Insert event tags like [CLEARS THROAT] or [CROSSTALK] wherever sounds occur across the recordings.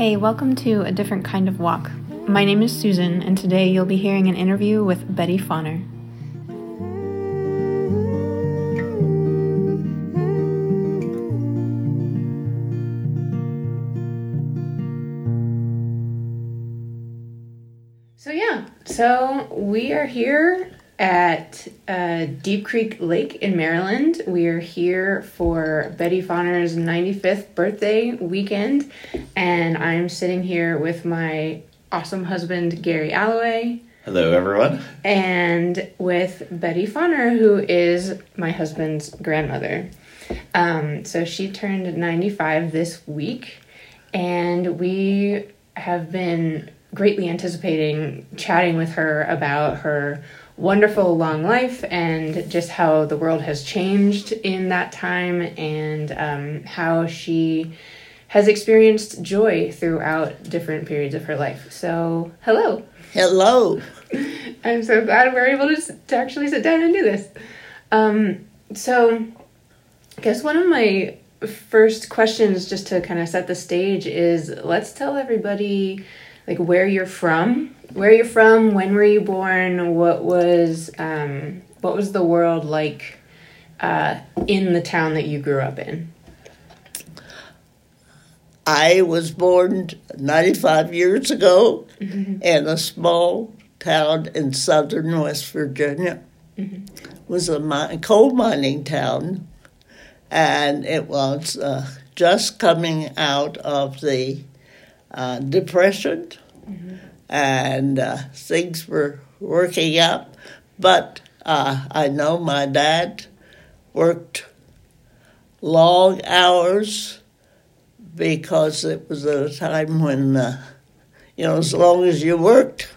Hey, welcome to A Different Kind of Walk. My name is Susan, and today you'll be hearing an interview with Betty Fonner. So, yeah, so we are here at uh, Deep Creek Lake in Maryland. We are here for Betty Fonner's 95th birthday weekend, and I'm sitting here with my awesome husband, Gary Alloway, Hello, everyone. and with Betty Fonner, who is my husband's grandmother. Um, so she turned 95 this week, and we have been greatly anticipating chatting with her about her wonderful long life and just how the world has changed in that time and um, how she has experienced joy throughout different periods of her life. So, hello. Hello. [LAUGHS] I'm so glad we're able to, to actually sit down and do this. Um, so, I guess one of my first questions, just to kind of set the stage, is let's tell everybody like where you're from, where you're from, when were you born, what was um, what was the world like uh, in the town that you grew up in. I was born 95 years ago in a small town in southern West Virginia. It was a mi- coal mining town, and it was uh, just coming out of the uh, Depression, and uh, things were working up. But uh, I know my dad worked long hours because it was at a time when, uh, you know, as long as you worked,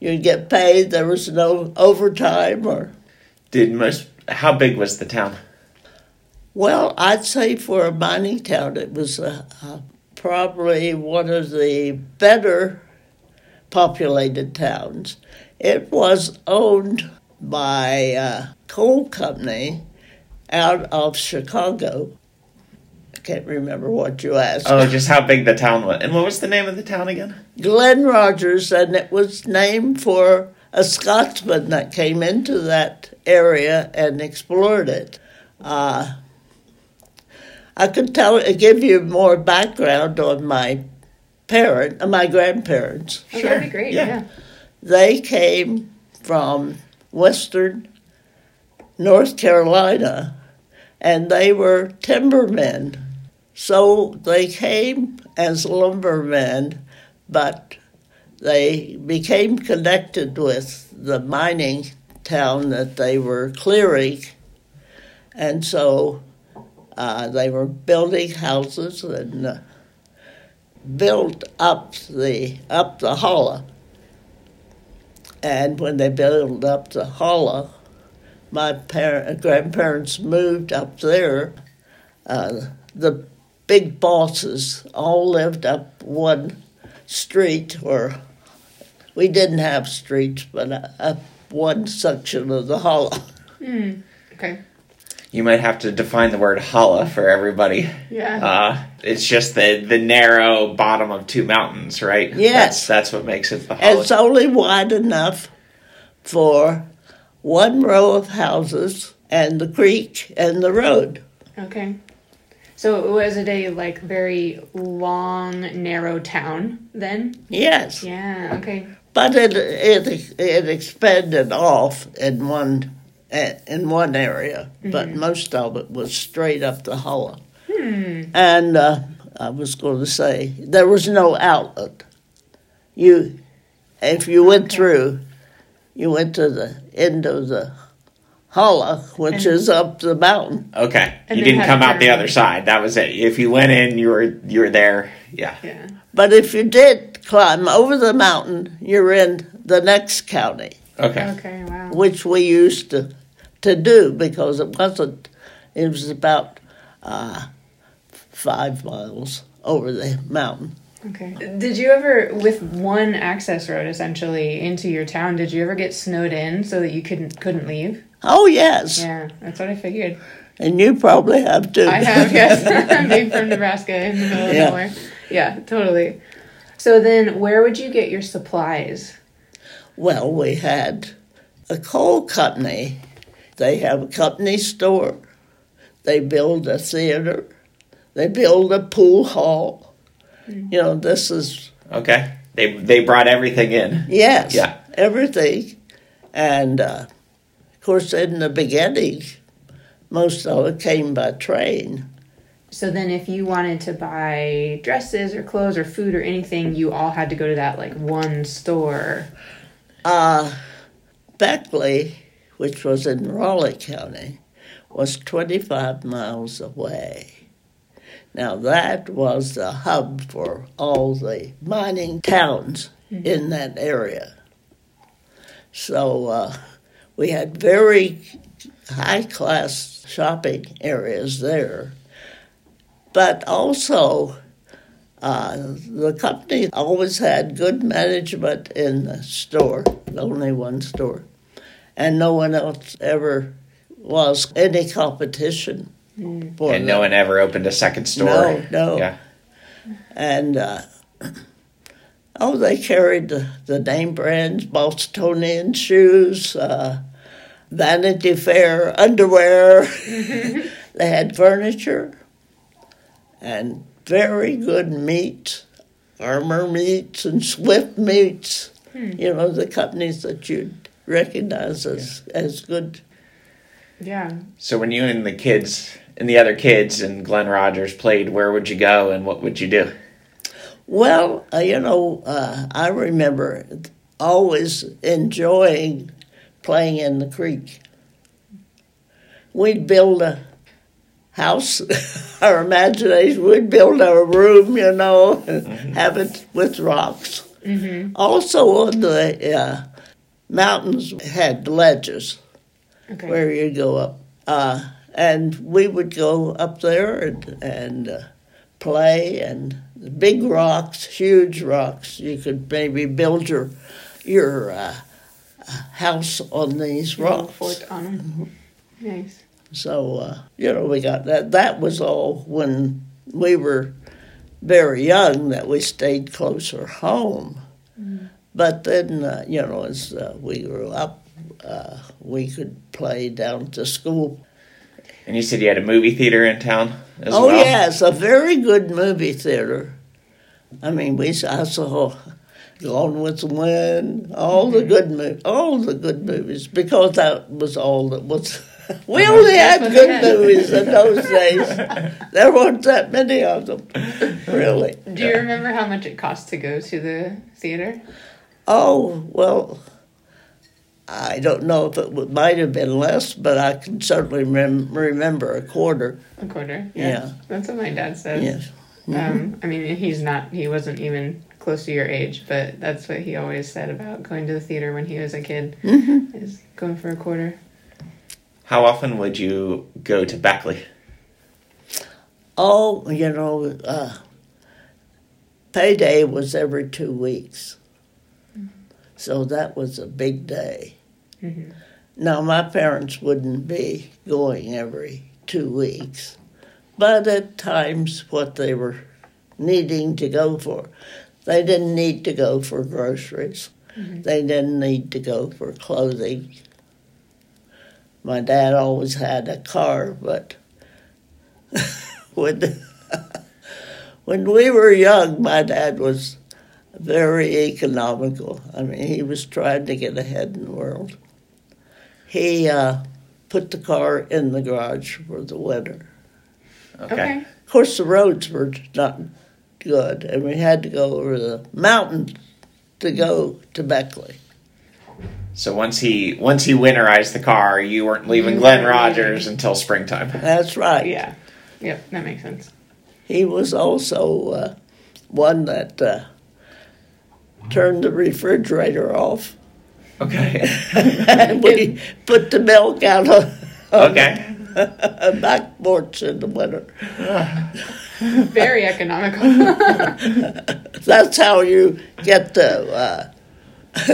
you'd get paid. There was no overtime or, Did most? How big was the town? well, I'd say for a mining town, it was uh, uh, probably one of the better populated towns. It was owned by a coal company out of Chicago. I can't remember what you asked. Oh, just how big the town was. And what was the name of the town again? Glen Rogers, and it was named for a Scotsman that came into that area and explored it. Uh, I could tell, give you more background on my parent, uh, my grandparents. Oh, that'd be great. Yeah. yeah. They came from Western North Carolina, and they were timbermen. So they came as lumbermen, but they became connected with the mining town that they were clearing, and so uh, they were building houses and uh, built up the up the hollow. And when they built up the hollow, my parent, grandparents moved up there. Uh, the big bosses all lived up one street, or we didn't have streets, but uh, up one section of the hollow. Okay. You might have to define the word holla for everybody. Yeah. Uh, it's just the the narrow bottom of two mountains, right? Yes. That's, that's what makes it the holla. It's only wide enough for one row of houses and the creek and the road. Okay. So it was a, a like very long, narrow town then? Yes. Yeah. Okay. But it it it expanded off in one in one area, but most of it was straight up the hollow. And uh, I was going to say there was no outlet. You, if you went through, you went to the end of the hollow, which And- is up the mountain. okay. And you didn't come out the other side. That was it. If you went in, you were you were there. Yeah. Yeah. But if you did climb over the mountain, you're in the next county. Okay. Okay. Wow. which we used to to do because it wasn't. It was about uh, five miles over the mountain. Okay. Did you ever, with one access road essentially into your town, did you ever get snowed in so that you couldn't couldn't leave? Oh yes, Yeah, that's what I figured. And you probably have too. I have, yes. [LAUGHS] I'm being from Nebraska in the middle of Yeah. nowhere. Yeah, totally. So then, where would you get your supplies? Well, we had a coal company. They have a company store. They build a theater. They build a pool hall. You know, this is, Okay. They they brought everything in. yes, Yeah. everything. And uh, of course, in the beginning, most of it came by train. So then, if you wanted to buy dresses or clothes or food or anything, you all had to go to that like one store. Uh, Beckley, which was in Raleigh County, was 25 miles away. Now, that was the hub for all the mining towns in that area. So uh, we had very high class shopping areas there. But also, uh, the company always had good management in the store, the only one store, and no one else ever was any competition for And them. no one ever opened a second store. No, no. Yeah. And uh, [CLEARS THROAT] oh, they carried the, the name brands, Bostonian shoes, uh, Vanity Fair underwear. [LAUGHS] they had furniture and very good meat, Armour Meats and Swift Meats. You know the companies that you'd recognize as as good. Yeah. So when you and the kids and the other kids and Glen Rogers played, where would you go and what would you do? Well, uh, you know, uh, I remember always enjoying playing in the creek. We'd build a house, [LAUGHS] our imagination, we'd build our room, you know, and [LAUGHS] have it with rocks. Also, on the uh, mountains had ledges Okay. where you go up. Uh, and we would go up there and, and uh, play, and big rocks, huge rocks. You could maybe build your your uh, house on these rocks. fort on 'em. Nice. So uh, you know, we got that. That was all when we were very young that we stayed closer home. But then, uh, you know, as uh, we grew up, uh, we could play down to school And you said you had a movie theater in town as oh well. yes, a very good movie theater. I mean, we I saw Gone with the Wind, all the good mo- all the good movies because that was all that was. [LAUGHS] We only had good [LAUGHS] movies in those days. There weren't that many of them, really. Do you remember how much it cost to go to the theater? Oh well, I don't know if it would, might have been less, but I can certainly rem- remember a quarter. A quarter. Yeah. That's what my dad says. Yes. Um, I mean, he's not. He wasn't even close to your age, but that's what he always said about going to the theater when he was a kid. Mm-hmm. Is going for a quarter. How often would you go to Beckley? Oh, you know, uh, payday was every two weeks. So that was a big day. Mhm. Now, my parents wouldn't be going every two weeks, but at times what they were needing to go for, they didn't need to go for groceries. They didn't need to go for clothing. My dad always had a car, but [LAUGHS] when [LAUGHS] when we were young, my dad was very economical. I mean, he was trying to get ahead in the world. He uh, put the car in the garage for the winter. Okay. Okay. Of course, the roads were not good, and we had to go over the mountains to go to Beckley. So once he once he winterized the car, you weren't leaving You Glen weren't Rogers until springtime. That's right. Yeah. Yep. That makes sense. He was also uh, one that uh, turned the refrigerator off, Okay. [LAUGHS] and we put the milk out on, on okay. the [LAUGHS] back porch in the winter. [LAUGHS] Very economical. That's how you get the uh,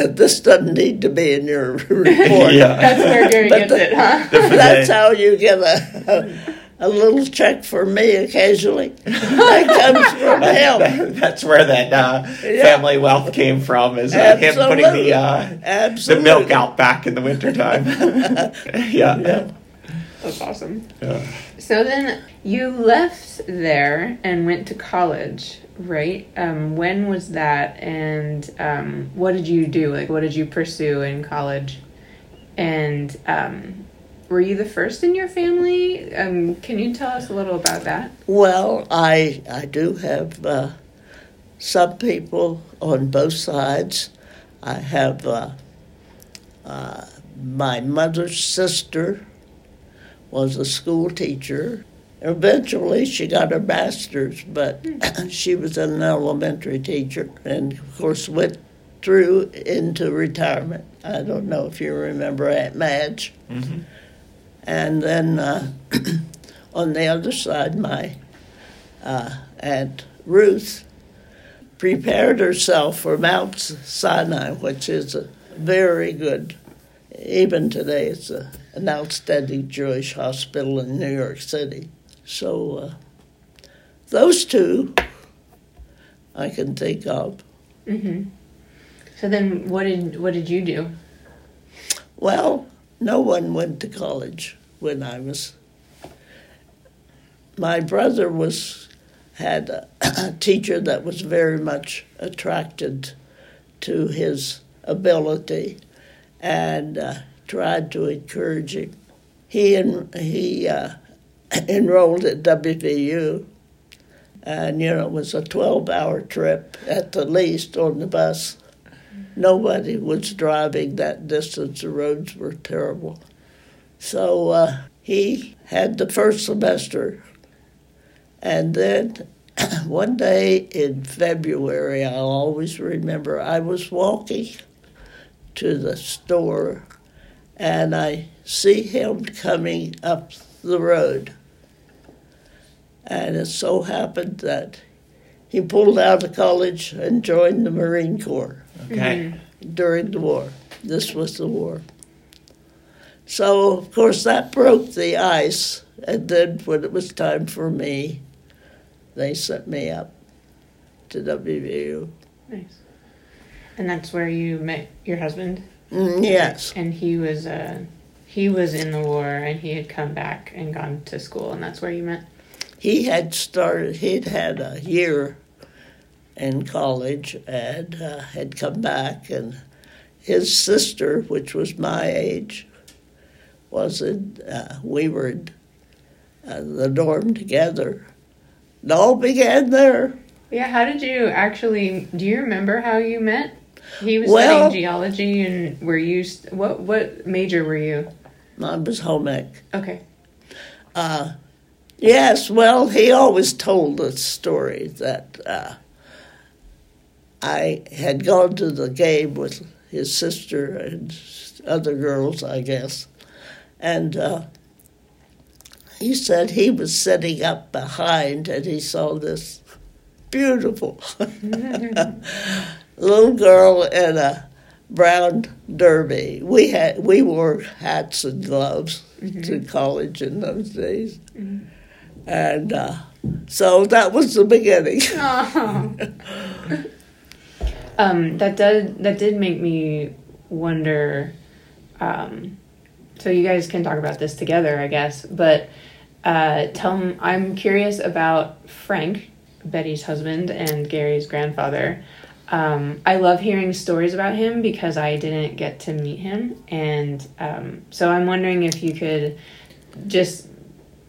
this doesn't need to be in your report. yeah. That's where Gary But gets the- it, huh? That's how you get a, a, a little check for me occasionally. That comes from [LAUGHS] him. That's where that uh, Yeah. family wealth came from. Is uh, him putting the uh, the milk out back in the wintertime. [LAUGHS] yeah. Yeah. That's awesome. Yeah. So then you left there and went to college, right? Um, when was that, and um, what did you do? Like, what did you pursue in college? And um, were you the first in your family? Um, can you tell us a little about that? Well, I I do have uh, some people on both sides. I have uh, uh, my mother's sister was a school teacher. Eventually, she got her master's, but [CLEARS THROAT] she was an elementary teacher, and of course went through into retirement. I don't know if you remember Aunt Madge. hmm And then uh, [CLEARS THROAT] on the other side, my uh, Aunt Ruth prepared herself for Mount Sinai, which is a very good, even today, it's a, an outstanding Jewish hospital in New York City. So uh, those two I can think of. Mm-hmm. So then, what did what did you do? Well, no one went to college when I was. My brother was had a, [CLEARS THROAT] a teacher that was very much attracted to his ability, and uh, tried to encourage him. He en- he uh, [CLEARS THROAT] enrolled at WVU, and you know it was a twelve-hour trip at the least on the bus nobody was driving that distance. The roads were terrible. So uh, he had the first semester. And then [CLEARS THROAT] one day in February, I'll always remember, I was walking to the store and I see him coming up the road. And it so happened that he pulled out of college and joined the Marine Corps Okay. during the war. This was the war. So, of course, that broke the ice. And then when it was time for me, they sent me up to WVU. Nice. And that's where you met your husband. Mm, yes. And he was uh, he was in the war, and he had come back and gone to school, and that's where you met. He had started, he'd had a year in college and uh, had come back, and his sister, which was my age, was in, uh, we were in uh, the dorm together. It all began there. Yeah, how did you actually? Do you remember how you met? He was Well- studying geology, and were you? st- What what major were you? I was home ec. Okay. Uh, yes, well, he always told the story that uh, I had gone to the game with his sister and other girls, I guess, and uh, he said he was sitting up behind and he saw this beautiful [LAUGHS] little girl in a brown derby. We had we wore hats and gloves to college in those days, and uh, so that was the beginning. [LAUGHS] Oh. [LAUGHS] um, that did that did make me wonder. Um, so you guys can talk about this together, I guess. But uh, tell m- I'm curious about Frank, Betty's husband, and Gary's grandfather. Um, I love hearing stories about him because I didn't get to meet him, and um, so I'm wondering if you could just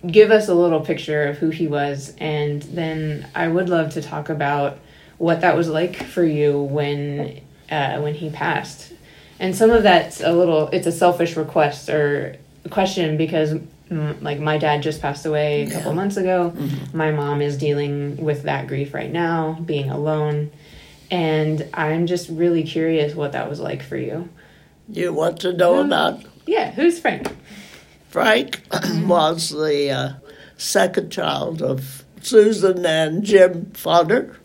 give us a little picture of who he was, and then I would love to talk about what that was like for you when uh, when he passed. And some of that's a little it's a selfish request or question because like my dad just passed away a couple Yeah. months ago. My mom is dealing with that grief right now, being alone. And I'm just really curious what that was like for you. You want to know about Yeah, who's Frank? Frank? was the uh, second child of Susan and Jim Fonner,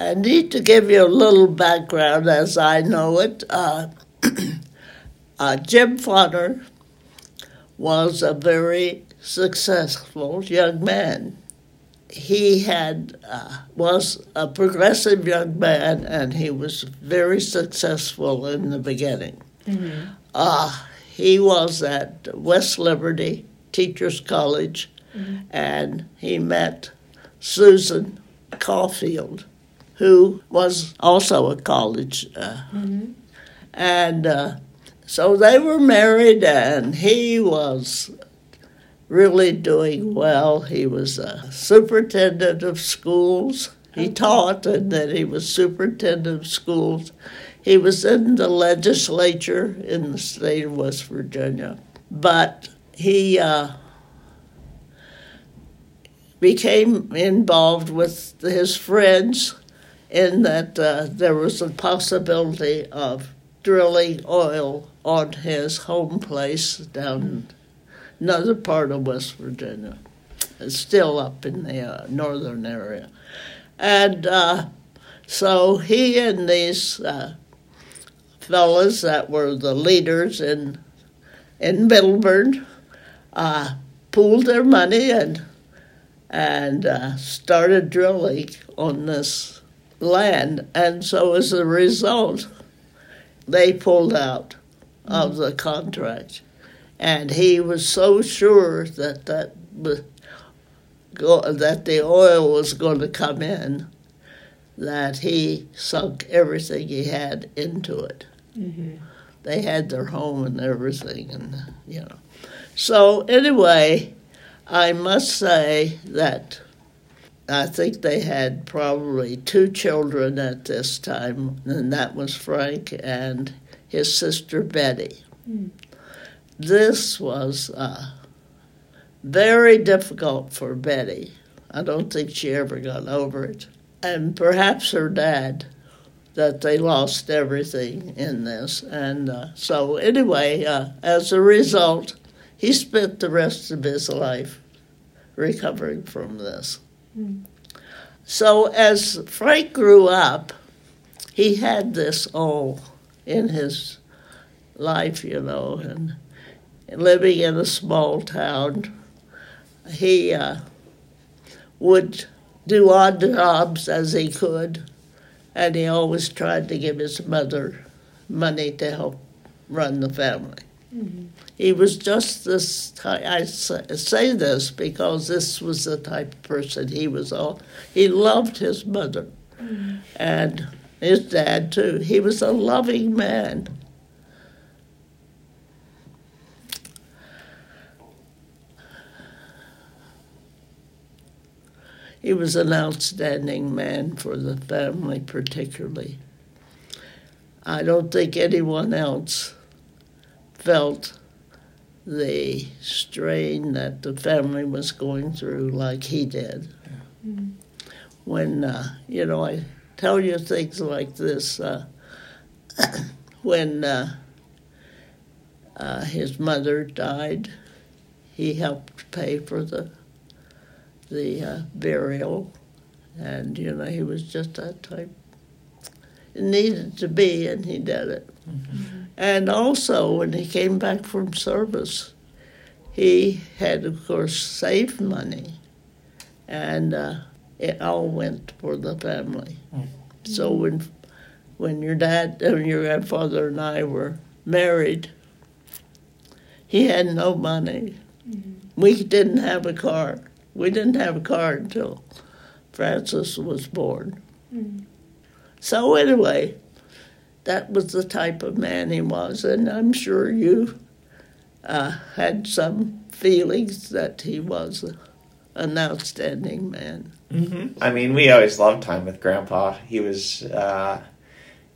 I need to give you a little background as I know it. Uh, [CLEARS THROAT] uh, Jim Fonner was a very successful young man. He had uh, was a progressive young man, and he was very successful in the beginning. Mm-hmm. Uh, he was at West Liberty Teachers College, mm-hmm. and he met Susan Caulfield, who was also a college. Uh, mm-hmm. And uh, so they were married, and he was really doing well. He was a superintendent of schools. He taught, and then he was superintendent of schools. He was in the legislature in the state of West Virginia, but he uh, became involved with his friends in that uh, there was a possibility of drilling oil on his home place down another part of West Virginia. It's still up in the uh, northern area. And uh, so he and these uh, fellas that were the leaders in, in Middleburg uh, pooled their money and and uh, started drilling on this land. And so as a result, they pulled out of the contract. And he was so sure that that, that the oil was going to come in that he sunk everything he had into it. Mm-hmm. They had their home and everything, and you know. So anyway, I must say that I think they had probably two children at this time, and that was Frank and his sister Betty. Mm. This was uh, very difficult for Betty. I don't think she ever got over it. And perhaps her dad, that they lost everything in this. And uh, so, anyway, uh, as a result, he spent the rest of his life recovering from this. Mm. So as Frank grew up, he had this all in his life, you know, and, living in a small town, he uh, would do odd jobs as he could, and he always tried to give his mother money to help run the family. Mm-hmm. He was just this. I say this because this was the type of person he was. All he loved his mother, mm-hmm. and his dad too. He was a loving man. He was an outstanding man for the family, particularly. I don't think anyone else felt the strain that the family was going through like he did. Mm-hmm. When, uh, you know, I tell you things like this, uh, [COUGHS] when uh, uh, his mother died, he helped pay for the the uh, burial, and you know he was just that type. It needed to be, and he did it. Mm-hmm. And also, when he came back from service, he had, of course, saved money, and uh, it all went for the family. Mm. So when when your dad, when your grandfather and I were married, he had no money. Mm-hmm. We didn't have a car. We didn't have a car until Francis was born. Mm-hmm. So anyway, that was the type of man he was, and I'm sure you uh, had some feelings that he was an outstanding man. Mm-hmm. I mean, we always loved time with Grandpa. He was. Uh,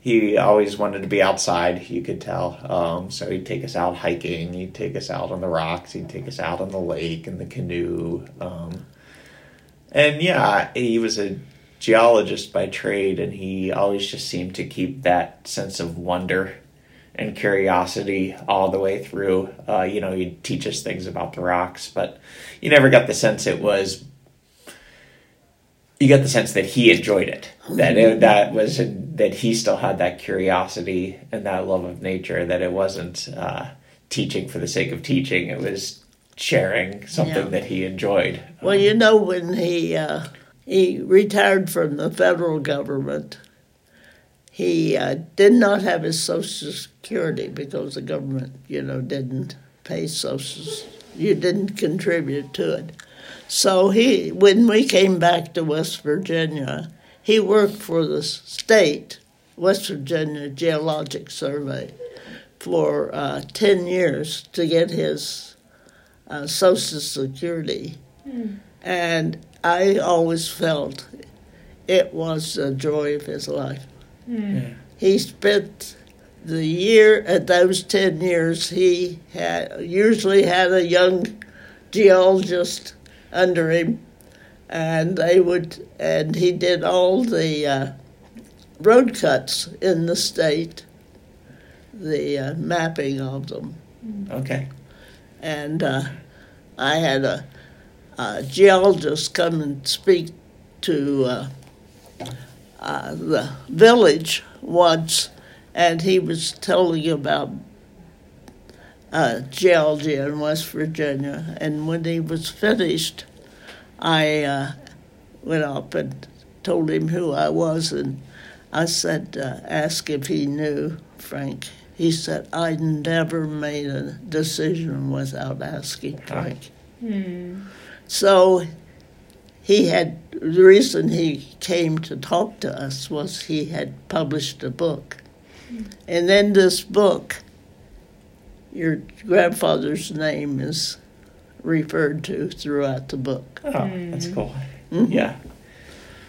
he always wanted to be outside, you could tell. Um, so he'd take us out hiking, he'd take us out on the rocks, he'd take us out on the lake in the canoe. Um, and yeah, he was a geologist by trade, and he always just seemed to keep that sense of wonder and curiosity all the way through. Uh, you know, he'd teach us things about the rocks, but you never got the sense it was you get the sense that he enjoyed it. That it, that was that he still had that curiosity and that love of nature. That it wasn't uh, teaching for the sake of teaching. It was sharing something Yeah. that he enjoyed. Well, you know, when he uh, he retired from the federal government, he uh, did not have his Social Security because the government, you know, didn't pay Social. You didn't contribute to it. So he, when we came back to West Virginia, he worked for the state, West Virginia Geologic Survey, for uh, ten years to get his uh, Social Security. And I always felt it was the joy of his life. Yeah. He spent the year, at those 10 years, he had usually had a young geologist under him, and they would, and he did all the uh, road cuts in the state, the uh, mapping of them Okay. and uh, I had a, a geologist come and speak to uh, uh, the village once, and he was telling about uh, geology in West Virginia. And when he was finished, I uh, went up and told him who I was, and I said, uh, asked if he knew Frank. He said, I never made a decision without asking Frank. So he had, the reason he came to talk to us was he had published a book. And in this book, your grandfather's name is referred to throughout the book. Oh, that's cool. Mhm. Yeah.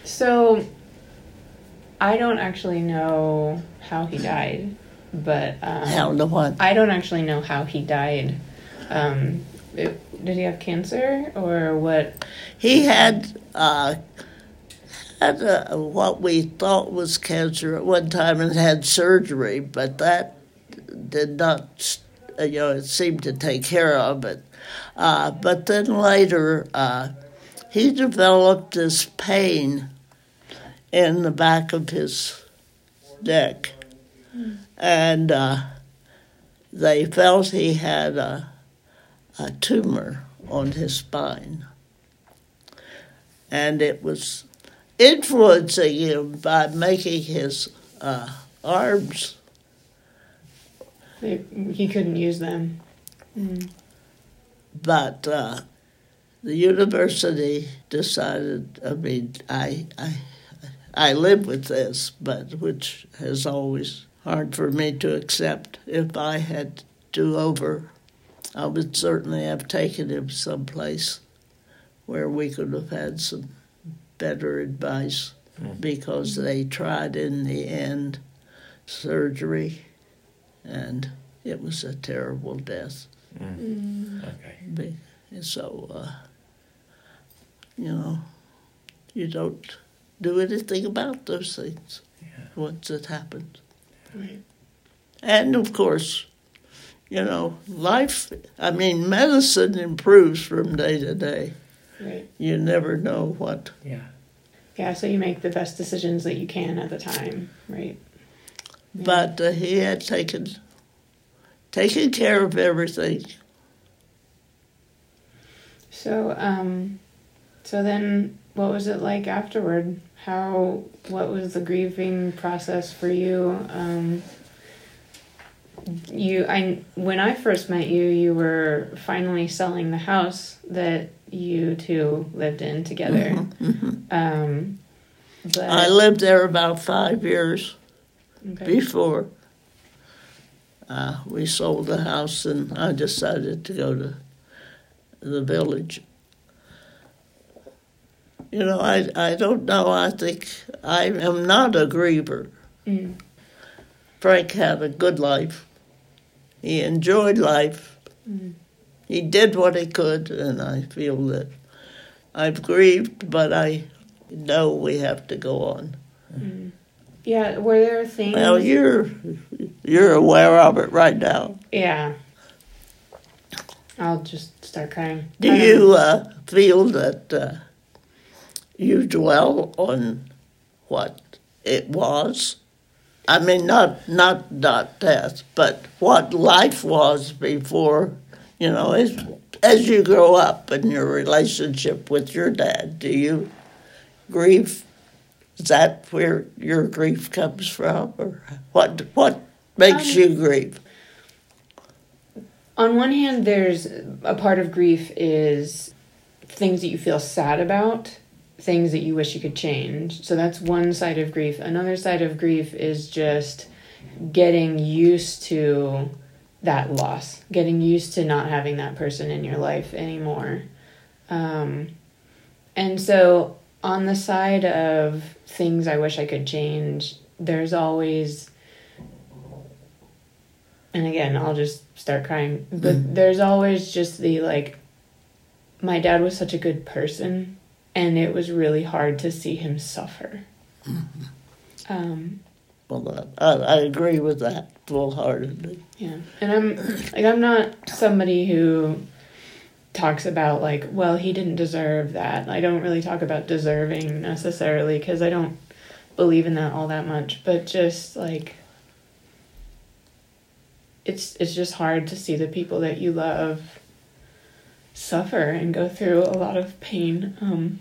So, I don't actually know how he died, but um, How the what? I don't actually know how he died. Um, it, did he have cancer or what? He had uh, had a, what we thought was cancer at one time and had surgery, but that did not, you know, it seemed to take care of it. Uh, but then later, uh, he developed this pain in the back of his neck, and uh, they felt he had a, a tumor on his spine and it was influencing him by making his uh, arms. He he couldn't use them. But uh, the university decided. I mean, I I I live with this, but which is always hard for me to accept. If I had do over, I would certainly have taken him someplace where we could have had some better advice mm-hmm. because they tried in the end surgery and it was a terrible death. Mm-hmm. Mm. Okay. Be- So, uh, you know, you don't do anything about those things once it happens. Right. And of course, you know, life, I mean, medicine improves from day to day. Right. You never know what. Yeah. Yeah. So you make the best decisions that you can at the time. Right. But uh, he had taken taken care of everything. So um, so then what was it like afterward? How what was the grieving process for you? Um, you I when I first met you, you were finally selling the house that you two lived in together. Um, but I lived there about five years. okay. before uh, we sold the house and I decided to go to the village. You know, I, I don't know. I think I am not a griever. Mm. Frank had a good life. He enjoyed life. He did what he could, and I feel that I've grieved, but I know we have to go on. Yeah, were there things? Well, you're you're aware of it right now. yeah. I'll just start crying. Do Um, you uh, feel that uh, you dwell on what it was. I mean, not not not death, but what life was before. You know, as as you grow up in your relationship with your dad, do you grieve? Is that where your grief comes from, or what? What makes Um, you grieve? on one hand there's a part of grief is things that you feel sad about things that you wish you could change. So that's one side of grief. Another side of grief is just getting used to that loss getting used to not having that person in your life anymore. Um, and so on the side of things i wish i could change there's always and again i'll just start crying but there's always just the like my dad was such a good person and it was really hard to see him suffer. [LAUGHS] Um Well, I, I agree with that full heartedly. yeah. And i'm like i'm not somebody who talks about like well he didn't deserve that. I don't really talk about deserving necessarily because i don't believe in that all that much. But just like it's it's just hard to see the people that you love suffer and go through a lot of pain. Um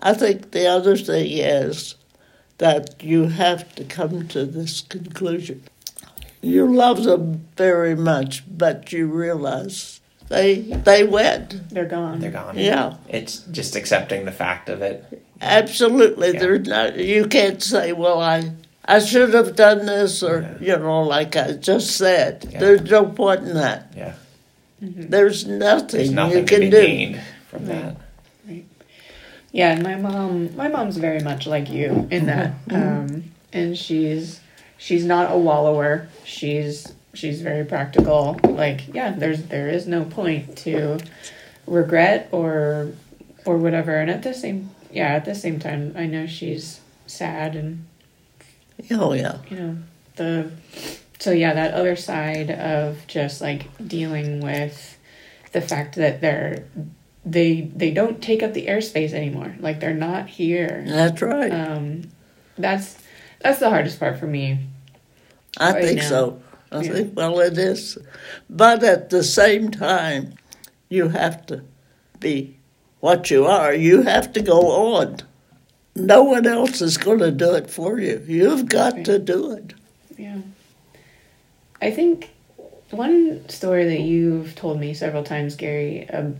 I think the other thing is that you have to come to this conclusion. You love them very much, but you realize they they went. they're gone They're gone. Yeah, It's just accepting the fact of it. absolutely. Yeah. There's not. You can't say, "Well, I I should have done this," or Yeah. you know, like I just said. Yeah. There's no point in that. Yeah. Mm-hmm. There's nothing, There's nothing you to can be do. gained from that. Yeah, and my mom, my mom's very much like you in that, um, and she's she's not a wallower. She's she's very practical. Like, yeah, there's there is no point to regret or or whatever. And at the same, yeah, at the same time, I know she's sad and Oh yeah, you know the so yeah that other side of just like dealing with the fact that they're they they don't take up the airspace anymore like they're not here that's right. um that's that's the hardest part for me I right think now. so. I Yeah. think, well, it is. But at the same time, you have to be what you are. You have to go on. No one else is going to do it for you. You've got Right. to do it. yeah i think one story that you've told me several times gary um,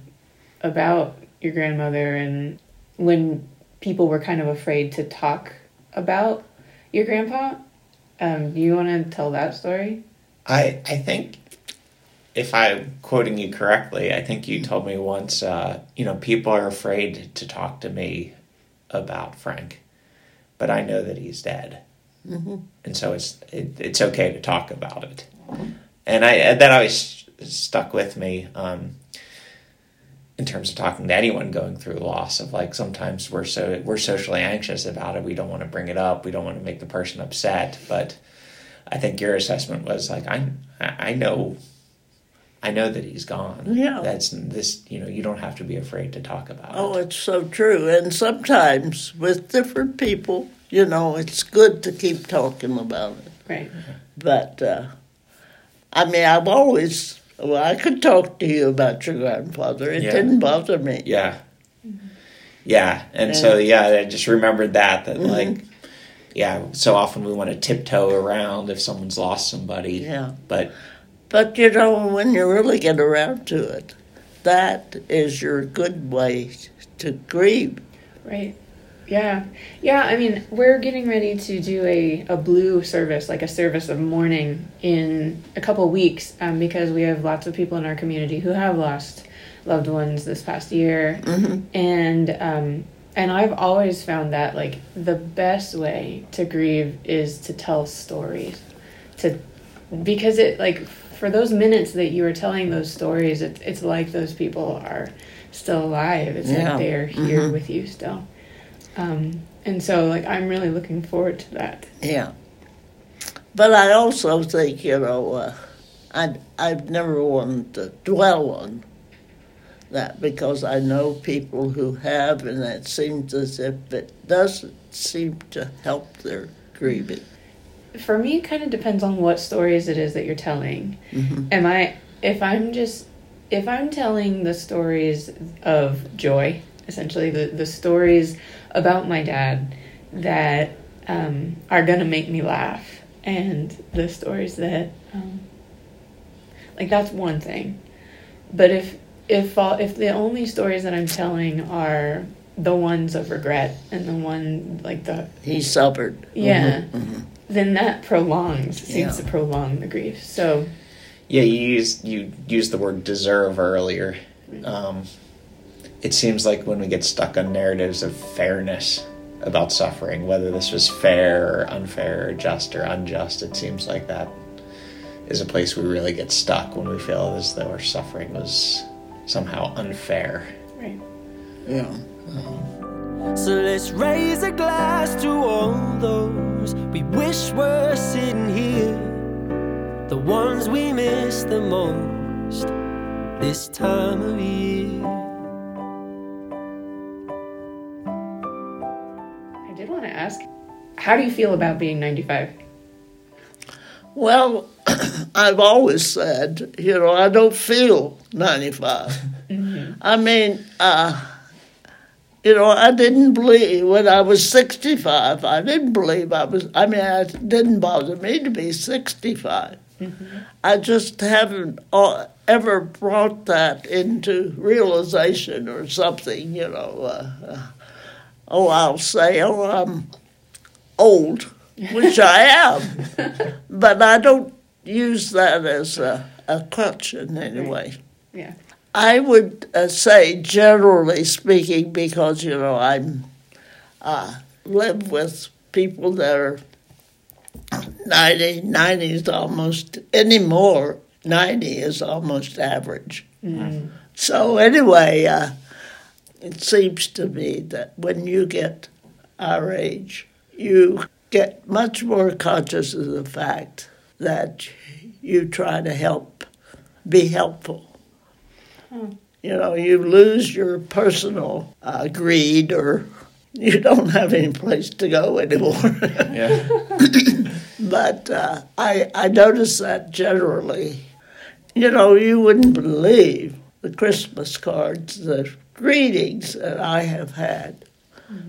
about your grandmother and when people were kind of afraid to talk about your grandpa um, do you want to tell that story I I think if I'm quoting you correctly, I think you told me once. Uh, you know, people are afraid to talk to me about Frank, but I know that he's dead, mm-hmm. and so it's it, it's okay to talk about it. And I that always stuck with me. Um, in terms of talking to anyone going through loss of like sometimes we're so we're socially anxious about it we don't want to bring it up we don't want to make the person upset but I think your assessment was like I I know I know that he's gone. Yeah. That's this you know, you don't have to be afraid to talk about it. Oh, it's so true. And sometimes with different people, you know, it's good to keep talking about it. right But uh, I mean, I've always well, I could talk to you about your grandfather. It Yeah. didn't bother me. Yeah. Yeah. And so yeah, I just remembered that that mm-hmm. like yeah, so often we want to tiptoe around if someone's lost somebody. Yeah. But But you know, when you really get around to it, that is your good way to grieve. Right. Yeah. Yeah, I mean, we're getting ready to do a, a blue service, like a service of mourning in a couple weeks, um, because we have lots of people in our community who have lost loved ones this past year. And um, and I've always found that like the best way to grieve is to tell stories. To because it like for those minutes that you are telling those stories, it's it's like those people are still alive. It's Yeah. like they're here with you still. Um, and so like I'm really looking forward to that. Yeah. But I also think, you know, uh, I, I've never wanted to dwell on that because I know people who have, and it seems as if it doesn't seem to help their grieving. For me, it kind of depends on what stories it is that you're telling. Mhm. Am I, if I'm just, if I'm telling the stories of joy, essentially the, the stories about my dad that um, are to make me laugh, and the stories that, um, like, that's one thing. But if, if, all, if the only stories that I'm telling are the ones of regret and the one, like, the, He suffered. yeah, Mhm. then that prolongs, seems Yeah. to prolong the grief. So, Yeah, you used you used the word deserve earlier. Um, it seems like when we get stuck on narratives of fairness about suffering, whether this was fair or unfair or just or unjust, it seems like that is a place we really get stuck when we feel as though our suffering was somehow unfair. right. Yeah. So let's raise a glass to all those we wish were sitting here, the ones we miss the most this time of year. How do you feel about being 95? Well, [CLEARS THROAT] I've always said, you know, I don't feel 95. I mean, uh, you know, I didn't believe when I was 65, I didn't believe I was, I mean, it didn't bother me to be 65. I just haven't uh, ever brought that into realization or something, you know. Uh, uh, oh, I'll say, oh, I'm old, which I am, [LAUGHS] but I don't use that as a, a crutch in any way. Yeah. I would uh, say, generally speaking, because you know I'm uh, live with people that are 90, 90 is almost anymore. Ninety is almost average. So anyway, uh, it seems to me that when you get our age, you get much more conscious of the fact that you try to help, be helpful. You know, you lose your personal uh, greed or you don't have any place to go anymore. [LAUGHS] Yeah. [LAUGHS] but uh, I, I notice that generally. You know, you wouldn't believe the Christmas cards, the greetings that I have had.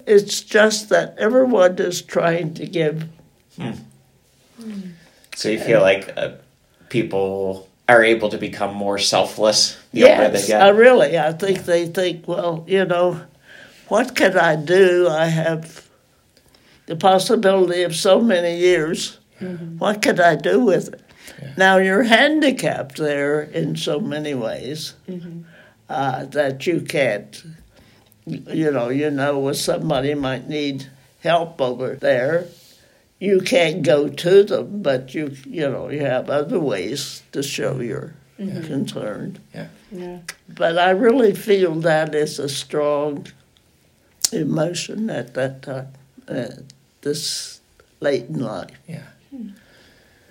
It's just that everyone is trying to give. So you feel like uh, people are able to become more selfless the older they Yes, get? I really. I think they think, well, you know, what can I do? I have the possibility of so many years. What can I do with it? Now you're handicapped there in so many ways uh, that you can't. You know, you know, when somebody might need help over there, you can't go to them, but you you know you have other ways to show you're concerned. Yeah. yeah. But I really feel that is a strong emotion at that time, uh, this late in life. yeah.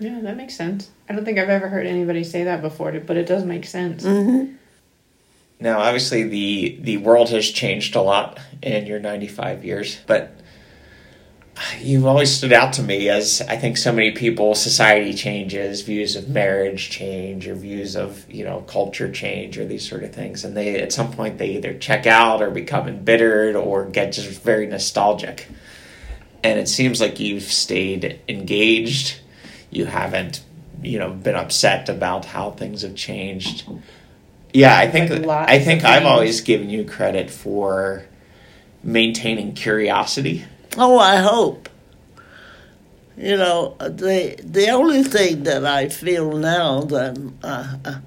Yeah, that makes sense. I don't think I've ever heard anybody say that before, but it does make sense. Mm-hmm. Now, obviously, the the world has changed a lot in your 95 years, but you've always stood out to me as I think so many people, society changes, views of marriage change, or views of you know culture change, or these sort of things, and they at some point they either check out or become embittered or get just very nostalgic. And it seems like you've stayed engaged. You haven't, you know, been upset about how things have changed. Yeah, I think Like I think I've things. always given you credit for maintaining curiosity. Oh, I hope. You know, the the only thing that I feel now that uh, uh,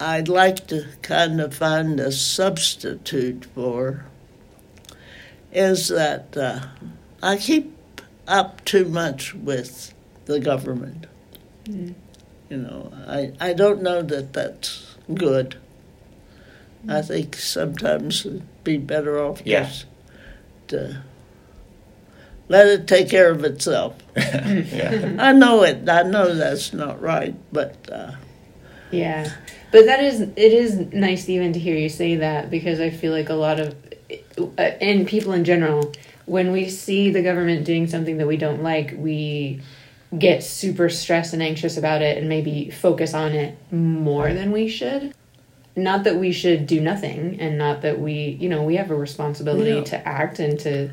I'd like to kind of find a substitute for is that uh, I keep up too much with the government. You know, I, I don't know that that's good. I think sometimes it'd be better off Yeah. just to let it take care of itself. [LAUGHS] yeah. I know it. I know that's not right, but uh, Yeah. But that is it is nice even to hear you say that because I feel like a lot of uh, and people in general when we see the government doing something that we don't like, we get super stressed and anxious about it and maybe focus on it more than we should. Not that we should do nothing and not that we, you know, we have a responsibility to act and to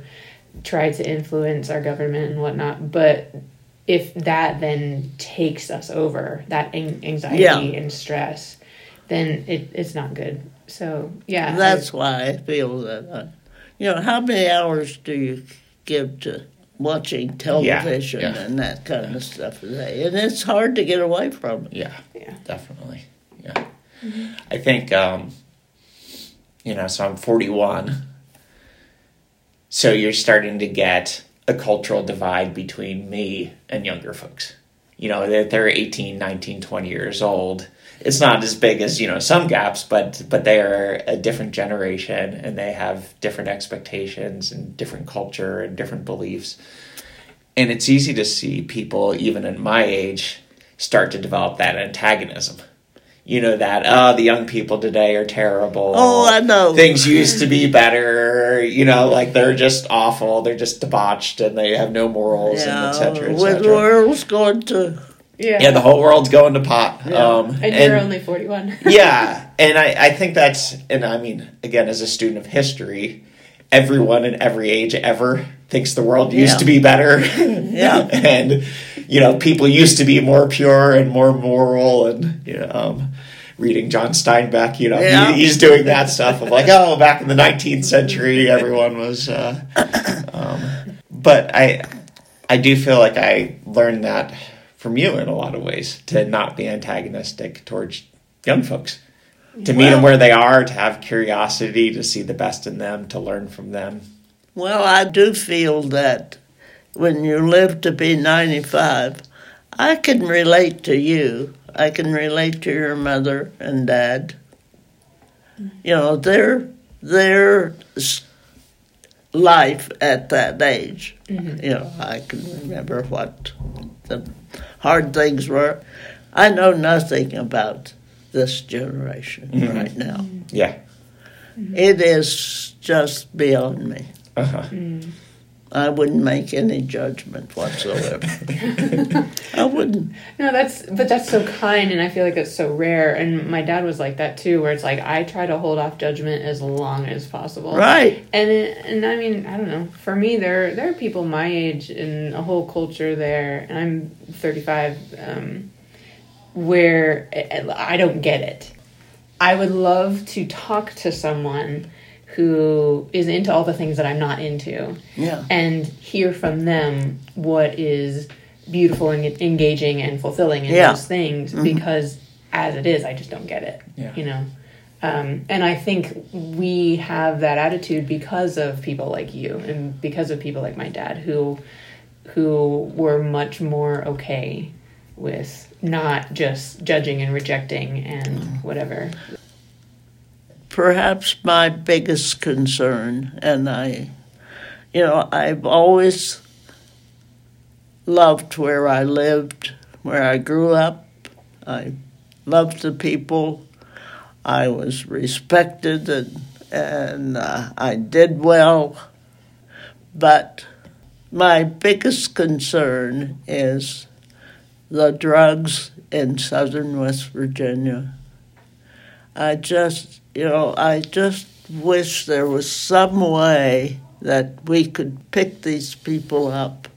try to influence our government and whatnot, but if that then takes us over, that an- anxiety Yeah. and stress, then it, it's not good. So, yeah. That's why I feel that, I, you know, how many hours do you give to watching television yeah. and that kind of stuff today? And it's hard to get away from it. Yeah, Yeah. definitely. Yeah, I think um, you know. So I'm 41. So you're starting to get a cultural divide between me and younger folks. You know that they're 18, 19, 20 years old. It's not as big as you know some gaps, but but they are a different generation and they have different expectations and different culture and different beliefs. And it's easy to see people, even at my age, start to develop that antagonism. You know that oh, the young people today are terrible. Oh, I know. Things used to be better. You know, like they're just awful. They're just debauched, and they have no morals, and et cetera, et when the world's going to, yeah. Yeah, the whole world's going to pot. Yeah. Um, and you're only 41. [LAUGHS] yeah, and I, I think that's, and I mean, again, as a student of history, everyone in every age ever thinks the world used Yeah. to be better. [LAUGHS] Yeah. [LAUGHS] and, you know, people used to be more pure and more moral and, you know, um, reading John Steinbeck, you know, he- he's doing that stuff of like, oh, back in the 19th century, everyone was, uh, um, but I, I do feel like I learned that from you in a lot of ways to mm-hmm. not be antagonistic towards young folks to meet them where they are to have curiosity to see the best in them to learn from them well, I do feel that when you live to be 95, I can relate to you. I can relate to your mother and dad. Mm-hmm. You know, their their life at that age. Mm-hmm. You know, I can remember what the hard things were. I know nothing about this generation mm-hmm. right now. yeah mm-hmm. It is just beyond me. uh-huh. Mm. I wouldn't make any judgment whatsoever. [LAUGHS] I wouldn't. No, that's but that's so kind, and I feel like that's so rare. And my dad was like that too, where it's like I try to hold off judgment as long as possible. Right. And it, and I mean, I don't know. For me, there there are people my age and a whole culture there, and I'm 35, um, where I I don't get it. I would love to talk to someone who is into all the things that I'm not into Yeah. and hear from them what is beautiful and engaging and fulfilling in Yeah. those things because as it is i just don't get it Yeah. you know um, and i think we have that attitude because of people like you and because of people like my dad who who were much more okay with not just judging and rejecting and whatever Perhaps my biggest concern, and I, you know, I've always loved where I lived, where I grew up. I loved the people. I was respected and, and uh, I did well. But my biggest concern is the drugs in southern West Virginia. I just, you know, I just wish there was some way that we could pick these people up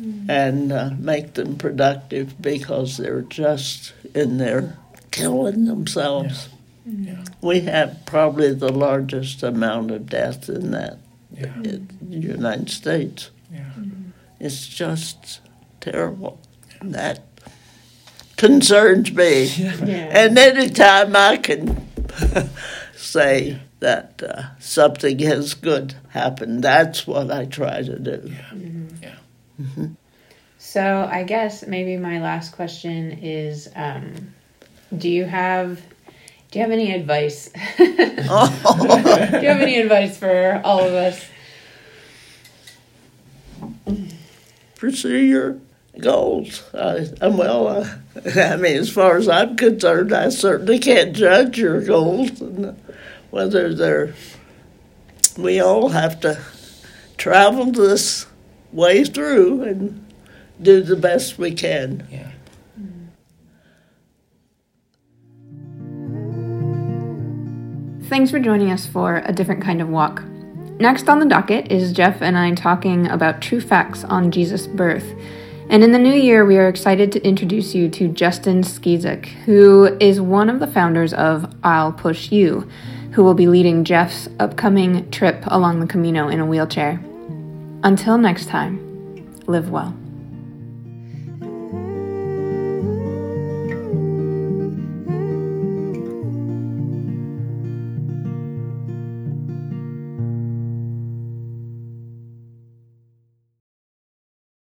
mm-hmm. and uh, make them productive because they're just in there killing themselves. Mm-hmm. We have probably the largest amount of death in that yeah in the United States. yeah mm-hmm. It's just terrible. That concerns me. [LAUGHS] yeah And anytime I can [LAUGHS] say that uh, something has good happened, that's what I try to do. yeah So I guess maybe my last question is, um, do you have do you have any advice? [LAUGHS] do you have any advice for all of us? [LAUGHS] Pursue your goals. I, I'm well. Uh, [LAUGHS] I mean, as far as I'm concerned, I certainly can't judge your goals and whether they're. We all have to travel this way through and do the best we can. Yeah. Thanks for joining us for a different kind of walk. Next on the docket is Jeff and I talking about true facts on Jesus' birth. And in the new year, we are excited to introduce you to Justin Skeesuck, who is one of the founders of I'll Push You, who will be leading Jeff's upcoming trip along the Camino in a wheelchair. Until next time, live well.